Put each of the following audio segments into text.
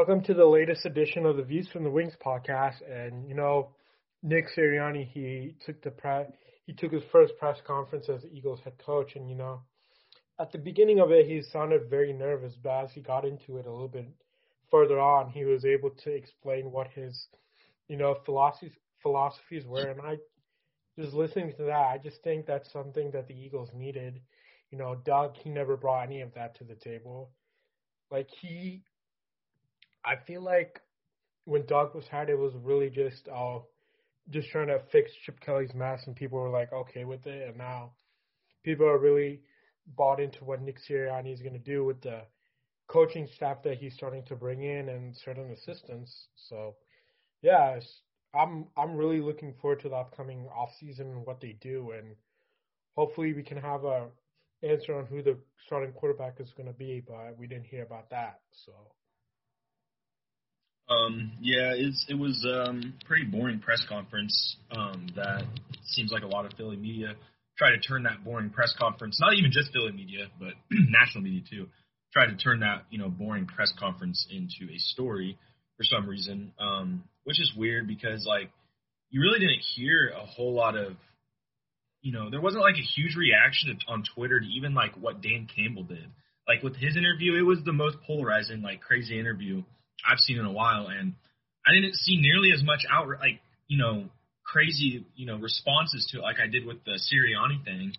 welcome to the latest edition of the Views from the Wings podcast. And you know, Nick Sirianni, he took the pre- he took his first press conference as the Eagles head coach, and you know, at the beginning of it, he sounded very nervous, but as he got into it a little bit further on, he was able to explain what his, you know, philosophies philosophies were, and I just listening to that, I just think that's something that the Eagles needed. You know, Doug, he never brought any of that to the table. Like he I feel like when Doug was hired, it was really just uh, just trying to fix Chip Kelly's mess, and people were like okay with it. And now people are really bought into what Nick Sirianni is going to do with the coaching staff that he's starting to bring in and certain assistants. So, yeah, I'm I'm really looking forward to the upcoming off season and what they do, and hopefully we can have a answer on who the starting quarterback is going to be. But we didn't hear about that, so. Um, yeah, it was um, pretty boring press conference. Um, that seems like a lot of Philly media try to turn that boring press conference, not even just Philly media, but national media too, try to turn that you know boring press conference into a story for some reason, um, which is weird because like you really didn't hear a whole lot of, you know, there wasn't like a huge reaction on Twitter to even like what Dan Campbell did. Like with his interview, it was the most polarizing, like crazy interview I've seen in a while, and I didn't see nearly as much out like you know crazy you know responses to it like I did with the Sirianni thing,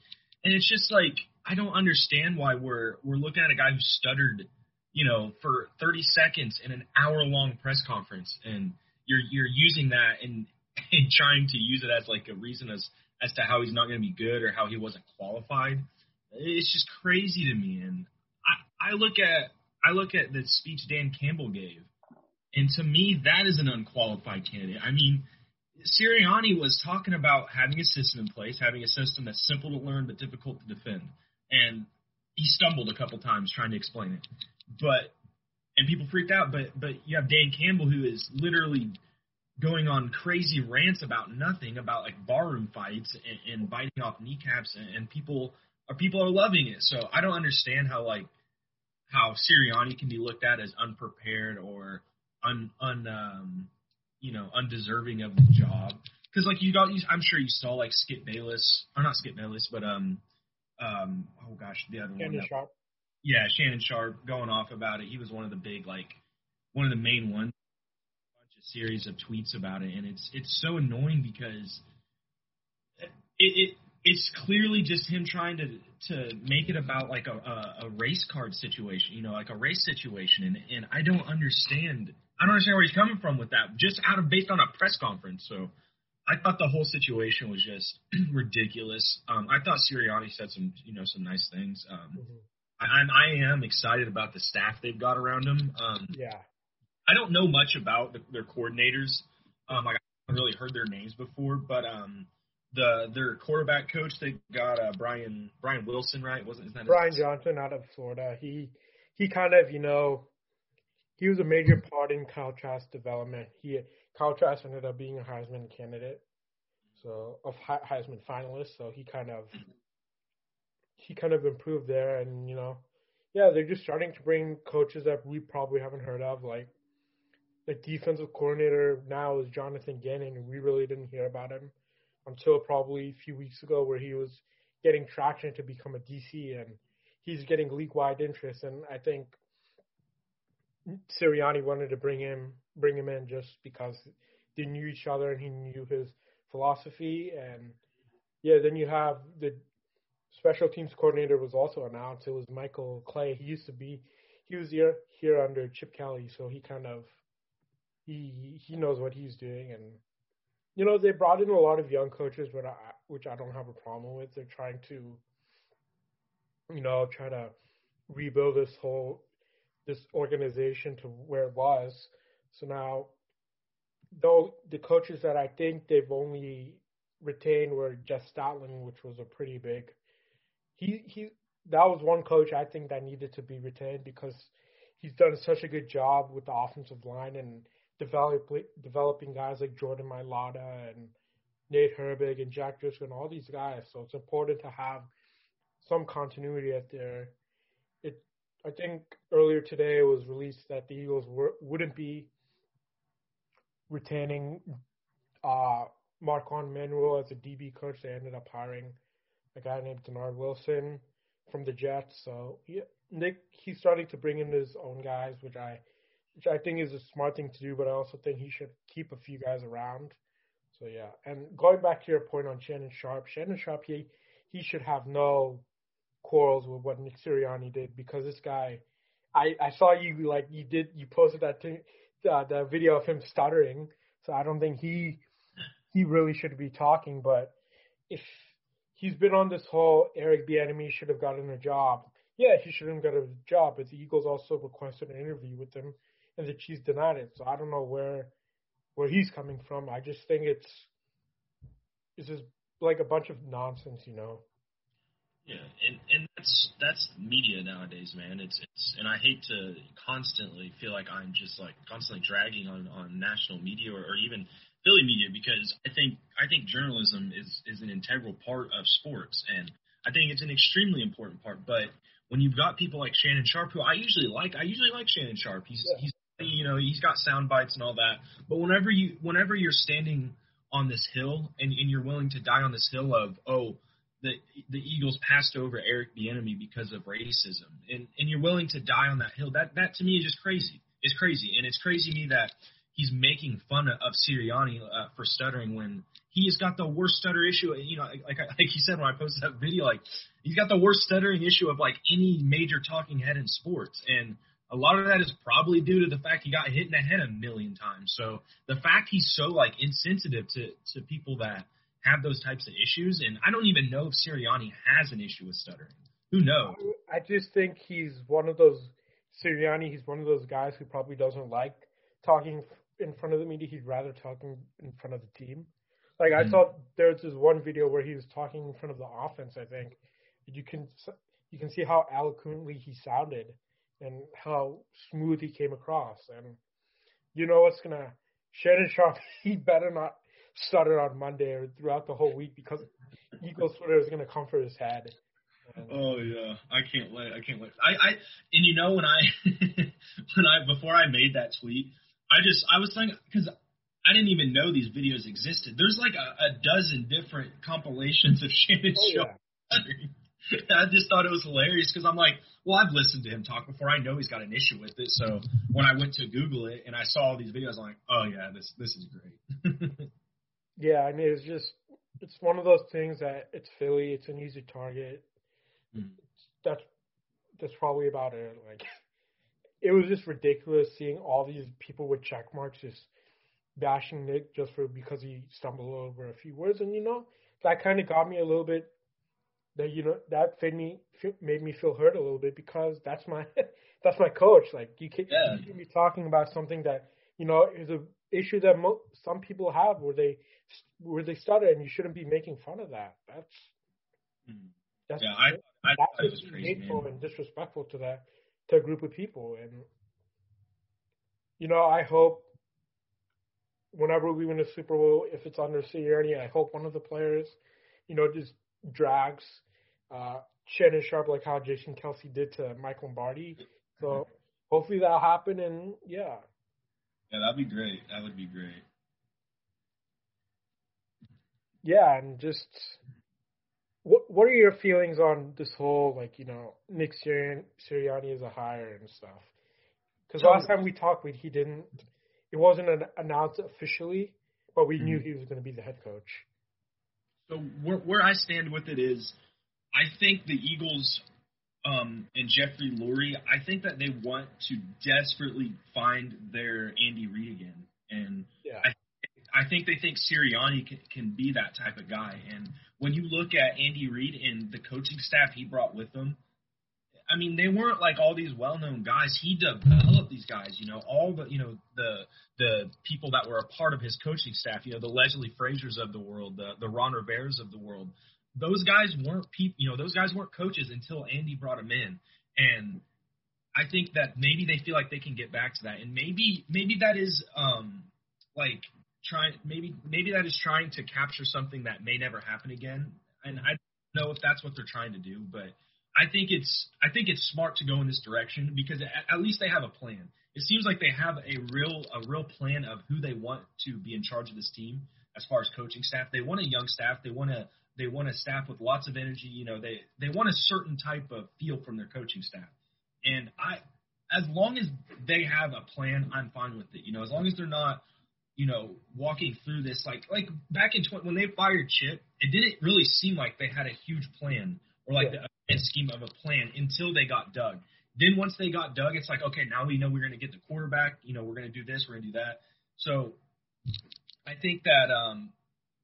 and it's just like I don't understand why we're we're looking at a guy who stuttered you know for 30 seconds in an hour long press conference, and you're you're using that and and trying to use it as like a reason as as to how he's not going to be good or how he wasn't qualified. It's just crazy to me, and I I look at I look at the speech Dan Campbell gave, and to me, that is an unqualified candidate. I mean, Sirianni was talking about having a system in place, having a system that's simple to learn but difficult to defend. And he stumbled a couple times trying to explain it. But and people freaked out, but but you have Dan Campbell who is literally going on crazy rants about nothing, about like barroom fights and, and biting off kneecaps, and, and people are people are loving it. So I don't understand how like how Sirianni can be looked at as unprepared or un, un um, you know, undeserving of the job. Because like you got, I'm sure you saw like Skip Bayless, or not Skip Bayless, but um, um, oh gosh, the other Shannon one. Sharpe. Yeah, Shannon Sharpe going off about it. He was one of the big like, one of the main ones. A bunch of series of tweets about it, and it's it's so annoying because it, it it's clearly just him trying to to make it about like a, a, a race card situation, you know, like a race situation, and and I don't understand I don't understand where he's coming from with that, just out of based on a press conference. So I thought the whole situation was just ridiculous. Um, I thought Sirianni said some, you know, some nice things. Um, mm-hmm. I, I am excited about the staff they've got around him. Um, yeah. I don't know much about the, their coordinators. Um, I haven't really heard their names before, but um, the their quarterback coach they got uh, Brian Brian Wilson, right? Wasn't his name? Brian Johnson out of Florida. He he kind of you know he was a major part in Kyle Trask's development. He Kyle Trask ended up being a Heisman candidate, so of Heisman finalist. So he kind of he kind of improved there, and you know, yeah, they're just starting to bring coaches that we probably haven't heard of, like the defensive coordinator now is Jonathan Gannon, and we really didn't hear about him until probably a few weeks ago, where he was getting traction to become a DC, and he's getting league wide interest, and I think Sirianni wanted to bring him bring him in just because they knew each other and he knew his philosophy and yeah, then you have the special teams coordinator was also announced. It was Michael Clay. He used to be he was here here under Chip Kelly, so he kind of he he knows what he's doing and you know they brought in a lot of young coaches, but I, which I don't have a problem with. They're trying to you know try to rebuild this whole this organization to where it was. So now, though the coaches that I think they've only retained were Jeff Stoutland, which was a pretty big. He he that was one coach I think that needed to be retained because he's done such a good job with the offensive line and develop, developing guys like Jordan Mailata and Nate Herbig and Jack Driscoll and all these guys. So it's important to have some continuity at there. I think earlier today it was released that the Eagles were, wouldn't be retaining uh, Marquand Manuel as a DB coach. They ended up hiring a guy named Dennard Wilson from the Jets. So yeah, Nick he's starting to bring in his own guys, which I which I think is a smart thing to do. But I also think he should keep a few guys around. So yeah, and going back to your point on Shannon Sharpe, Shannon Sharpe he he should have no quarrels with what Nick Sirianni did because this guy, I I saw you like you did you posted that thing, uh, the video of him stuttering. So I don't think he he really should be talking. But if he's been on this whole Eric Bieniemy should have gotten a job, yeah, he shouldn't have got a job. But the Eagles also requested an interview with him, and the Chiefs denied it. So I don't know where where he's coming from. I just think it's it's just like a bunch of nonsense, you know. Yeah, and and that's that's media nowadays, man. It's it's and I hate to constantly feel like I'm just like constantly dragging on on national media or, or even Philly media because I think I think journalism is is an integral part of sports and I think it's an extremely important part. But when you've got people like Shannon Sharpe, who I usually like, I usually like Shannon Sharpe. He's yeah. he's you know he's got sound bites and all that. But whenever you whenever you're standing on this hill and, and you're willing to die on this hill of oh the the Eagles passed over Eric Bieniemy because of racism, and and you're willing to die on that hill. That that to me is just crazy. It's crazy, and it's crazy to me that he's making fun of Sirianni uh, for stuttering when he has got the worst stutter issue. You know, like like he said when I posted that video, like he's got the worst stuttering issue of like any major talking head in sports, and a lot of that is probably due to the fact he got hit in the head a million times. So the fact he's so like insensitive to to people that have those types of issues. And I don't even know if Sirianni has an issue with stuttering. Who knows? I just think he's one of those Sirianni. He's one of those guys who probably doesn't like talking in front of the media. He'd rather talking in front of the team. Like I mm. saw there's this one video where he was talking in front of the offense. I think you can you can see how eloquently he sounded and how smooth he came across. And you know what's gonna Shannon Sharpe? He better not started on Monday or throughout the whole week because Eagles Twitter is going to come for his head. And oh yeah, I can't wait! I can't wait! I, I and you know when I when I before I made that tweet, I just I was thinking because I didn't even know these videos existed. There's like a, a dozen different compilations of Shannon oh, Show. Yeah. I just thought it was hilarious because I'm like, well, I've listened to him talk before. I know he's got an issue with it. So when I went to Google it and I saw all these videos, I'm like, oh yeah, this this is great. Yeah, I mean it's just it's one of those things that it's Philly, it's an easy target. Mm. That's that's probably about it. Like it was just ridiculous seeing all these people with check marks just bashing Nick just for because he stumbled over a few words, and you know that kind of got me a little bit. That you know that made me made me feel hurt a little bit because that's my that's my coach. Like you can yeah. you can be talking about something that you know is a issue that mo- some people have where they where they stutter, and you shouldn't be making fun of that. That's mm-hmm. that's yeah, I, I, that's I hateful and disrespectful to that to a group of people. And you know, I hope whenever we win a Super Bowl, if it's under Sirianni, I hope one of the players, you know, just drags uh, Shannon Sharpe like how Jason Kelce did to Mike Lombardi. So hopefully that'll happen. And yeah. Yeah, that'd be great. That would be great yeah, and just what what are your feelings on this whole like you know Nick Sirianni, Sirianni as a hire and stuff? Because last time we talked, we, he didn't. It wasn't an, announced officially, but we mm-hmm. knew he was going to be the head coach. So where, where I stand with it is, I think the Eagles um, and Jeffrey Lurie, I think that they want to desperately find their Andy Reid again, and yeah. I I think they think Sirianni can, can be that type of guy. And when you look at Andy Reid and the coaching staff he brought with him, I mean, they weren't like all these well-known guys. He developed these guys, you know, all the, you know, the the people that were a part of his coaching staff, you know, the Leslie Frazier's of the world, the the Ron Rivera's of the world. Those guys weren't people, you know, those guys weren't coaches until Andy brought them in. And I think that maybe they feel like they can get back to that, and maybe maybe that is um like trying maybe maybe that is trying to capture something that may never happen again. And I don't know if that's what they're trying to do, but I think it's I think it's smart to go in this direction because at, at least they have a plan. It seems like they have a real a real plan of who they want to be in charge of this team as far as coaching staff. They want a young staff. They want a they want a staff with lots of energy. You know, they they want a certain type of feel from their coaching staff. And I, as long as they have a plan, I'm fine with it. You know, as long as they're not, you know, walking through this like like back in 20, when they fired Chip, it didn't really seem like they had a huge plan or like yeah. a scheme of a plan until they got Doug. Then once they got Doug, it's like okay, now we know we're going to get the quarterback. You know, we're going to do this, we're going to do that. So I think that um,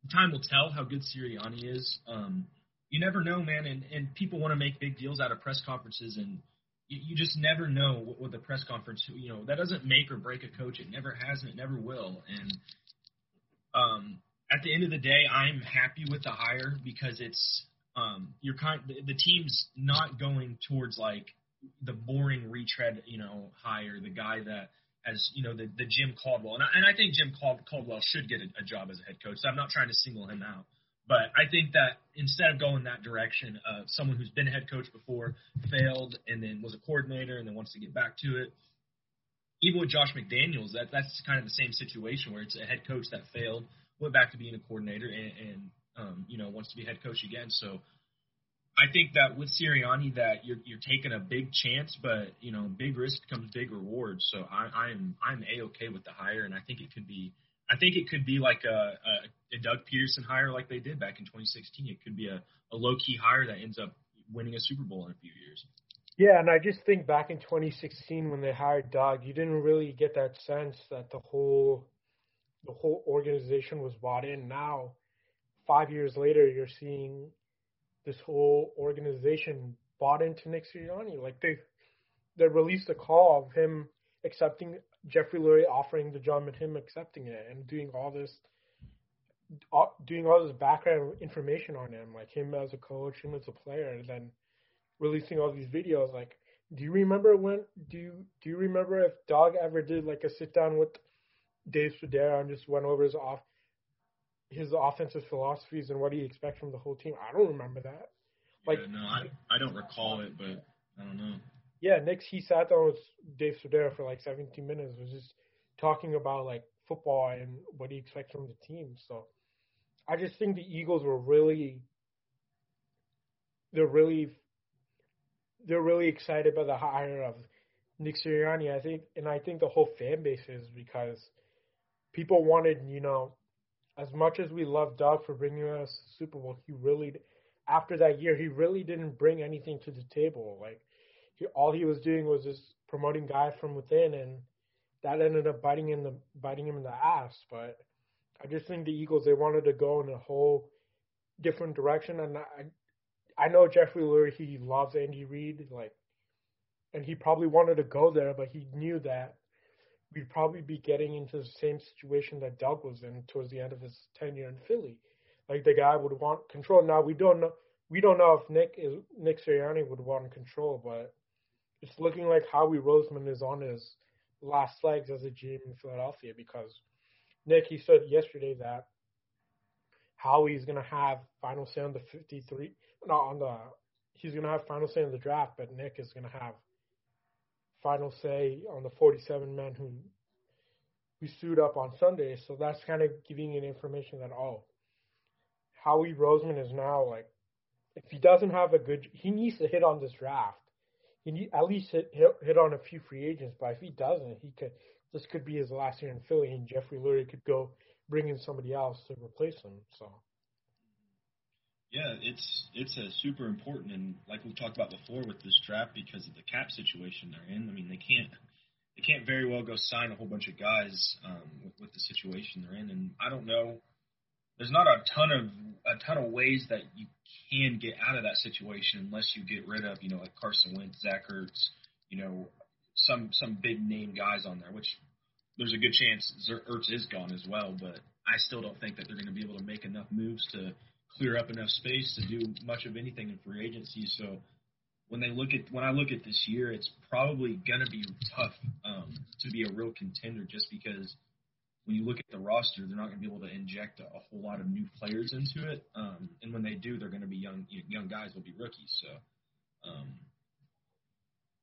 time will tell how good Sirianni is. Um, you never know, man, and, and people want to make big deals out of press conferences, and you, you just never know what, what the press conference. You know that doesn't make or break a coach. It never has, and it never will. And um, at the end of the day, I'm happy with the hire because it's um, you're kind the, the team's not going towards like the boring retread, you know, hire the guy that as you know the the Jim Caldwell, and I, and I think Jim Caldwell should get a, a job as a head coach. So I'm not trying to single him out, but I think that instead of going that direction of someone who's been a head coach before, failed, and then was a coordinator, and then wants to get back to it. Even with Josh McDaniels, that that's kind of the same situation where it's a head coach that failed, went back to being a coordinator, and, and um, you know wants to be head coach again. So I think that with Sirianni that you're you're taking a big chance, but you know, big risk comes big reward. So I, I'm I'm a okay with the hire, and I think it could be I think it could be like a, a, a Doug Pederson hire like they did back in 2016. It could be a, a low key hire that ends up winning a Super Bowl in a few years. Yeah, and I just think back in 2016 when they hired Doug, you didn't really get that sense that the whole the whole organization was bought in. Now, five years later, you're seeing this whole organization bought into Nick Sirianni. Like they they released a call of him accepting Jeffrey Lurie offering the job and him accepting it and doing all this uh, doing all this background information on him, like him as a coach, him as a player, and then releasing all these videos. Like, do you remember when? Do you do you remember if Doug ever did like a sit down with Dave Spadaro and just went over his off his offensive philosophies and what he expects from the whole team. I don't remember that. Like, yeah, no, I I don't recall it, but I don't know. Yeah, Nick he sat down with Dave Spadaro for like 17 minutes, was just talking about like football and what he expects from the team. So I just think the Eagles were really they're really they're really excited by the hire of Nick Sirianni. I think, and I think the whole fan base is because people wanted, you know, as much as we love Doug for bringing us Super Bowl, he really, after that year, he really didn't bring anything to the table. Like, he, all he was doing was just promoting guys from within, and that ended up biting in the biting him in the ass. But I just think the Eagles they wanted to go in a whole different direction, and I, I know Jeffrey Lurie he loves Andy Reid, like, and he probably wanted to go there, but he knew that we'd probably be getting into the same situation that Doug was in towards the end of his tenure in Philly. Like the guy would want control. Now we don't know we don't know if Nick is Nick Sirianni would want control, but it's looking like Howie Roseman is on his last legs as a GM in Philadelphia because Nick he said yesterday that Howie's gonna have final say on the fifty three not on the he's gonna have final say in the draft, but Nick is gonna have final say on the 47 men who who sued up on Sunday. So that's kind of giving you information that oh, Howie Roseman is now like, if he doesn't have a good, he needs to hit on this draft. He need, at least hit, hit hit on a few free agents. But if he doesn't, he could. This could be his last year in Philly, and Jeffrey Lurie could go bring in somebody else to replace him. So. Yeah, it's it's a super important, and like we talked about before with this draft, because of the cap situation they're in. I mean, they can't they can't very well go sign a whole bunch of guys um, with, with the situation they're in, and I don't know. There's not a ton of a ton of ways that you can get out of that situation unless you get rid of, you know, like Carson Wentz, Zach Ertz, you know, some some big name guys on there, which there's a good chance Ertz is gone as well, but I still don't think that they're going to be able to make enough moves to clear up enough space to do much of anything in free agency. So when they look at when I look at this year, it's probably going to be tough um, to be a real contender just because when you look at the roster, they're not going to be able to inject a, a whole lot of new players into it. Um, and when they do, they're going to be young young guys will be rookies. So Um,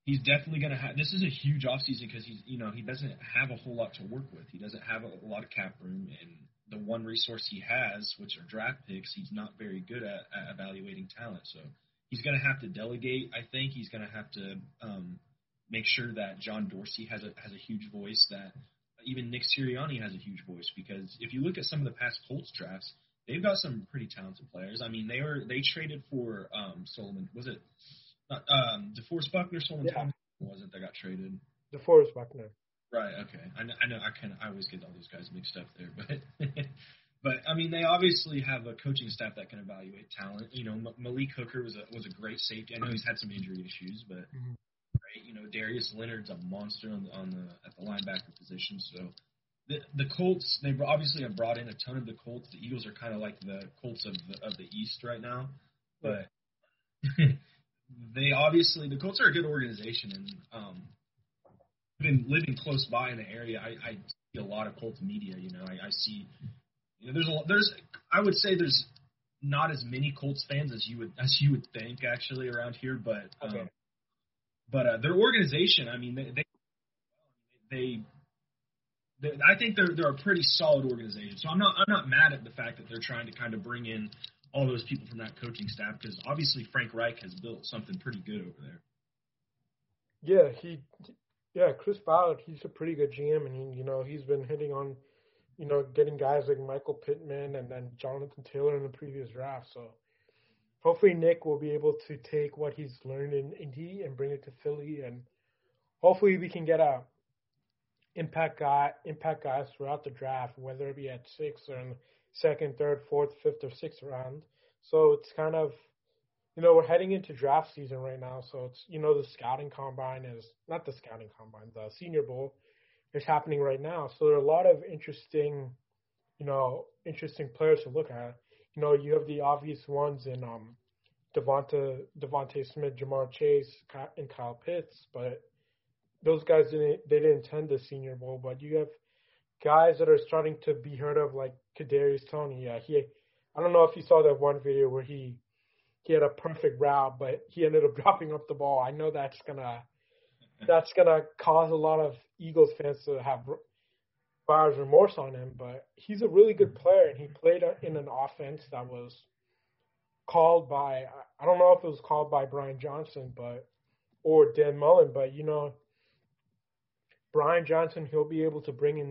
he's definitely going to have. This is a huge offseason because he's you know he doesn't have a whole lot to work with. He doesn't have a, a lot of cap room, and the one resource he has, which are draft picks, he's not very good at, at evaluating talent. So he's going to have to delegate. I think he's going to have to um, make sure that John Dorsey has a has a huge voice. That even Nick Sirianni has a huge voice because if you look at some of the past Colts drafts, they've got some pretty talented players. I mean, they were they traded for um, Solomon. Was it not, um, DeForest Buckner? Solomon yeah. Thomas was it that got traded? DeForest Buckner. Right. Okay. I know. I, know, I kind I always get all those guys mixed up there, but but I mean they obviously have a coaching staff that can evaluate talent. You know, M- Malik Hooker was a was a great safety. I know he's had some injury issues, but mm-hmm. right. You know, Darius Leonard's a monster on the, on the at the linebacker position. So the the Colts they obviously have brought in a ton of the Colts. The Eagles are kind of like the Colts of the, of the East right now, but. they obviously the Colts are a good organization, and um, been living close by in the area, I, I see a lot of Colts media. You know, I, I see you know there's a there's I would say there's not as many Colts fans as you would as you would think actually around here, but okay. um, but uh, their organization, I mean, they they, they they I think they're they're a pretty solid organization. So I'm not I'm not mad at the fact that they're trying to kind of bring in all those people from that coaching staff because obviously Frank Reich has built something pretty good over there. Yeah, he yeah, Chris Ballard, he's a pretty good GM, and he, you know he's been hitting on, you know, getting guys like Michael Pittman and then Jonathan Taylor in the previous draft. So hopefully Nick will be able to take what he's learned in Indy and bring it to Philly, and hopefully we can get a impact guy, impact guys throughout the draft, whether it be at six or in second, third, fourth, fifth, or sixth round. So it's kind of you know, we're heading into draft season right now, so it's you know the scouting combine is not the scouting combine, the Senior Bowl is happening right now. So there are a lot of interesting, you know, interesting players to look at. You know, you have the obvious ones in um, DeVonta DeVonta Smith, Ja'Marr Chase, and Kyle Pitts, but those guys didn't they didn't attend the Senior Bowl. But you have guys that are starting to be heard of, like Kadarius Toney. Yeah, he. I don't know if you saw that one video where he he had a perfect route, but he ended up dropping up the ball. I know that's gonna that's gonna cause a lot of Eagles fans to have buyer's remorse on him. But he's a really good player, and he played in an offense that was called by I don't know if it was called by Brian Johnson, but or Dan Mullen, but you know. Brian Johnson, he'll be able to bring in,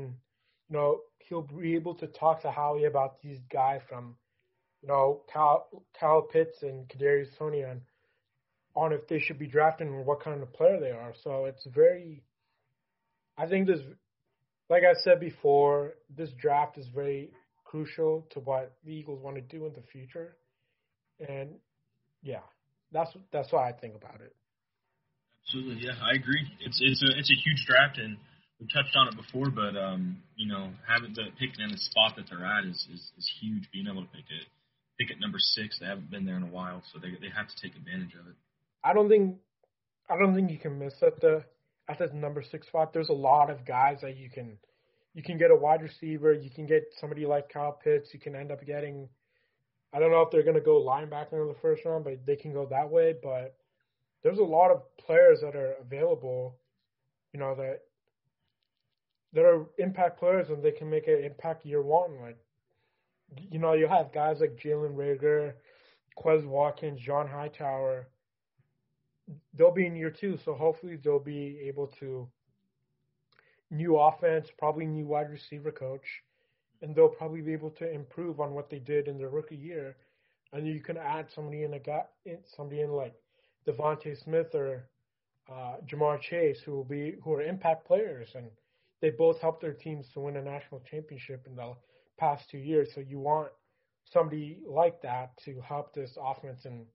you know, he'll be able to talk to Howie about these guys from you know, Kyle, Pitts and Kadarius Toney on, on if they should be drafting and what kind of player they are. So it's very, I think this, like I said before, this draft is very crucial to what the Eagles want to do in the future. And yeah, that's that's what I think about it. Absolutely, yeah, I agree. It's it's a it's a huge draft, and we touched on it before, but um, you know, having the picking in the spot that they're at is, is is huge. Being able to pick it pick at number six. They haven't been there in a while, so they they have to take advantage of it. I don't think I don't think you can miss at the at the number six spot. There's a lot of guys that you can you can get a wide receiver. You can get somebody like Kyle Pitts. You can end up getting. I don't know if they're to go linebacker in the first round, but they can go that way. But there's a lot of players that are available, you know, that that are impact players and they can make an impact year one. Like you know, you have guys like Jalen Reagor, Quez Watkins, John Hightower. They'll be in year two, so hopefully they'll be able to new offense, probably new wide receiver coach, and they'll probably be able to improve on what they did in their rookie year. And you can add somebody in a guy, somebody in like DeVonta Smith or uh, Ja'Marr Chase, who will be who are impact players, and they both helped their teams to win a national championship in the past two years. So you want somebody like that to help this offense and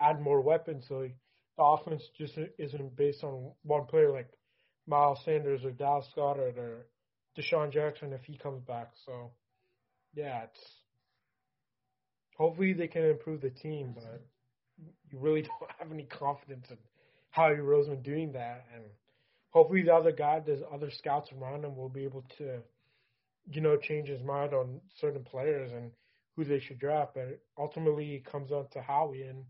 add more weapons. So the offense just isn't based on one player like Miles Sanders or Dallas Goedert or DeSean Jackson if he comes back. So yeah, it's hopefully they can improve the team, but you really don't have any confidence in Howie Roseman doing that. And hopefully the other guy, there's other scouts around him will be able to you know, change his mind on certain players and who they should draft. But ultimately, it comes down to Howie, and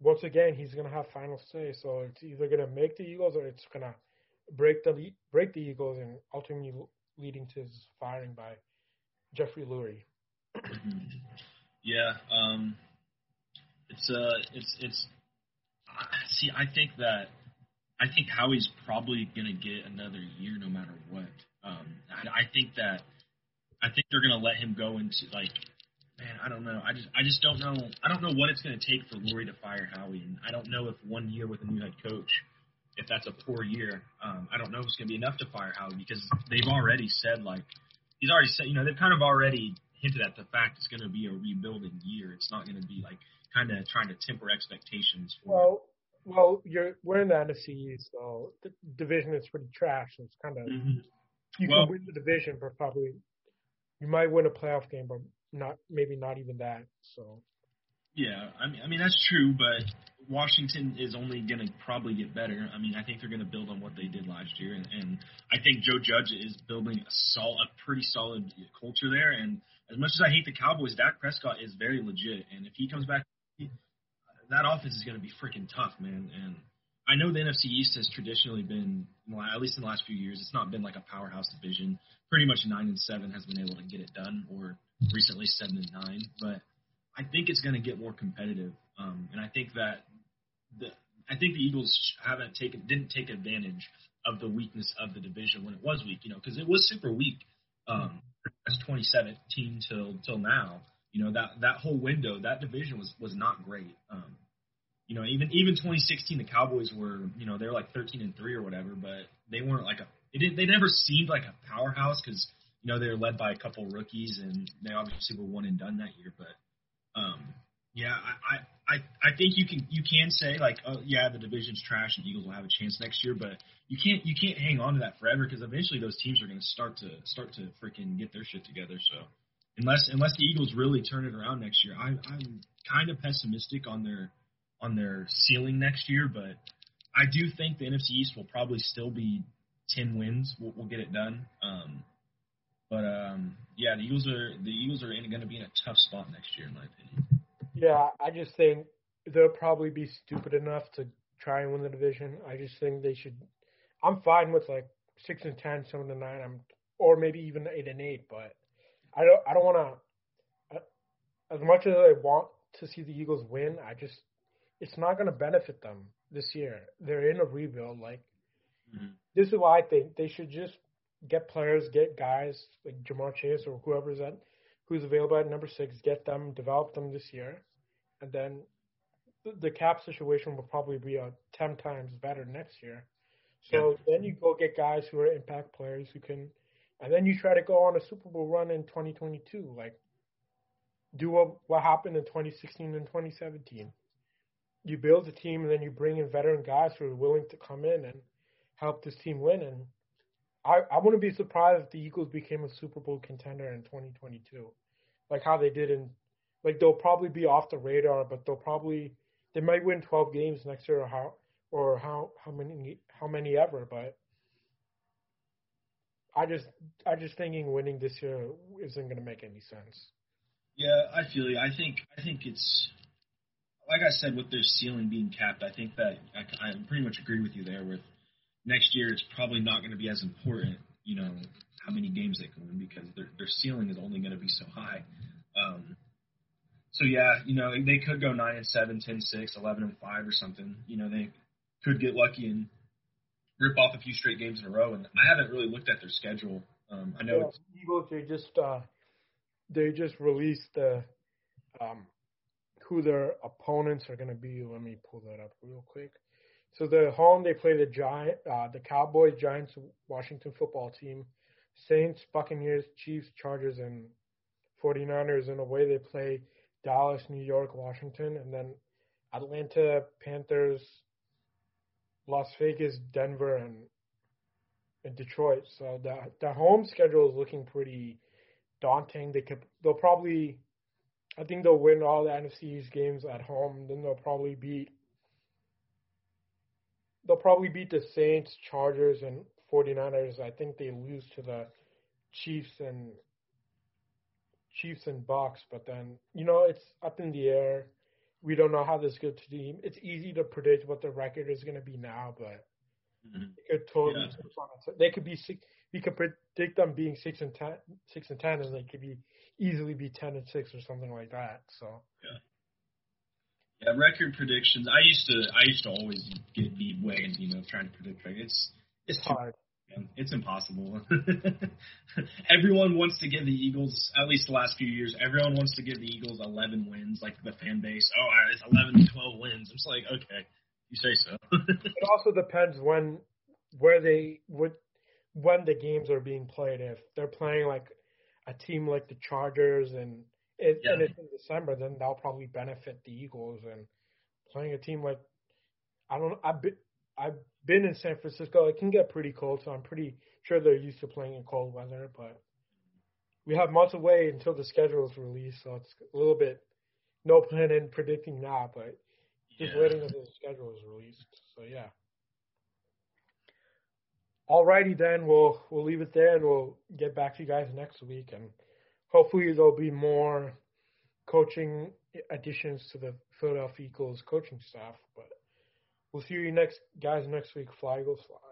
once again, he's gonna have final say. So it's either gonna make the Eagles or it's gonna break the break the Eagles and ultimately leading to his firing by Jeffrey Lurie. yeah, um, it's uh, it's it's. See, I think that I think Howie's probably gonna get another year no matter what. Um, I, I think that I think they're gonna let him go into like man, I don't know. I just I just don't know. I don't know what it's going to take for Lurie to fire Howie, and I don't know if one year with a new head coach, if that's a poor year, um, I don't know if it's going to be enough to fire Howie because they've already said like he's already said, you know, they've kind of already hinted at the fact it's going to be a rebuilding year. It's not going to be like kind of trying to temper expectations. For well, well, you're we're in the NFC, so the division is pretty trash. So it's kind of mm-hmm. you well, can win the division, but probably you might win a playoff game, but not maybe not even that. So. Yeah, I mean, I mean that's true, but Washington is only going to probably get better. I mean, I think they're going to build on what they did last year, and, and I think Joe Judge is building a sol a pretty solid culture there. And as much as I hate the Cowboys, Dak Prescott is very legit, and if he comes back, that offense is going to be freaking tough, man. And I know the NFC East has traditionally been, at least in the last few years, it's not been like a powerhouse division. Pretty much nine and seven has been able to get it done, or recently seven and nine. But I think it's going to get more competitive, um, and I think that the I think the Eagles haven't taken didn't take advantage of the weakness of the division when it was weak, you know, because it was super weak um, as 2017 till till now. You know that that whole window, that division was was not great. Um, you know, even even 2016, the Cowboys were, you know, they were like 13 and three or whatever, but they weren't like a. It didn't, they never seemed like a powerhouse because you know they were led by a couple rookies and they obviously were one and done that year. But um, yeah, I, I I think you can you can say like, oh yeah, the division's trash and Eagles will have a chance next year, but you can't you can't hang on to that forever because eventually those teams are going to start to start to freaking get their shit together. So unless unless the Eagles really turn it around next year, I, I'm kind of pessimistic on their on their ceiling next year, but I do think the NFC East will probably still be ten wins. We'll, we'll get it done. Um, but um, yeah, the Eagles are the Eagles are going to be in a tough spot next year, in my opinion. Yeah, I just think they'll probably be stupid enough to try and win the division. I just think they should. I'm fine with like six and ten, seven and nine. I'm or maybe even eight and eight, but I don't. I don't want to. As much as I want to see the Eagles win, I just it's not going to benefit them this year. They're in a rebuild. Like mm-hmm. this is why I think they should just get players, get guys like Ja'Marr Chase or whoever's at who's available at number six, get them, develop them this year, and then the cap situation will probably be a ten times better next year. So yeah. then you go get guys who are impact players who can, and then you try to go on a Super Bowl run in 2022. Like, do what what happened in 2016 and 2017 you build a team and then you bring in veteran guys who are willing to come in and help this team win. And I, I wouldn't be surprised if the Eagles became a Super Bowl contender in 2022, like how they did in, like they'll probably be off the radar, but they'll probably they might win 12 games next year or how or how how many how many ever, but. I just I just thinking winning this year isn't going to make any sense. Yeah, I feel you. I think I think it's like I said, with their ceiling being capped, I think that I, I pretty much agree with you there. With next year, it's probably not going to be as important, you know, how many games they can win because their their ceiling is only going to be so high. Um, so yeah, you know, they could go nine and seven, ten six, eleven and five, or something. You know, they could get lucky and rip off a few straight games in a row. And I haven't really looked at their schedule. Um, I know yeah, it's, Eagles. They just uh, they just released the um, who their opponents are going to be. Let me pull that up real quick. So the home they play the Giant, uh, the Cowboys, Giants, Washington football team, Saints, Buccaneers, Chiefs, Chargers, and 49ers. In a way, they play Dallas, New York, Washington, and then Atlanta, Panthers, Las Vegas, Denver, and, and Detroit. So the the home schedule is looking pretty daunting. They could they'll probably I think they'll win all the NFC East games at home. Then they'll probably beat they'll probably beat the Saints, Chargers, and 49ers. I think they lose to the Chiefs and Chiefs and Bucks, but then you know it's up in the air. We don't know how this good team. It's easy to predict what the record is going to be now, but mm-hmm. it could totally yeah. They could be six. We could predict them being six and ten, six and ten, and they could be easily be ten and six or something like that. So yeah. Yeah, record predictions. I used to I used to always get beat way you know trying to predict. Like it's it's, it's hard. It's impossible. everyone wants to give the Eagles, at least the last few years, everyone wants to give the Eagles 11 wins, like the fan base. Oh, it's 11 to 12 wins. I'm just like, okay, you say so. it also depends when, where they would, when the games are being played. If they're playing like a team like the Chargers and it, yeah. and it's in December, then that'll probably benefit the Eagles. And playing a team like I don't, I've been, I've been in San Francisco. It can get pretty cold, so I'm pretty sure they're used to playing in cold weather. But we have months away until the schedule is released, so it's a little bit no plan in predicting that, but just yeah. waiting until the schedule is released. So yeah. Alrighty then, we'll we'll leave it there and we'll get back to you guys next week and hopefully there'll be more coaching additions to the Philadelphia Eagles coaching staff. But we'll see you next guys next week. Fly Eagles fly.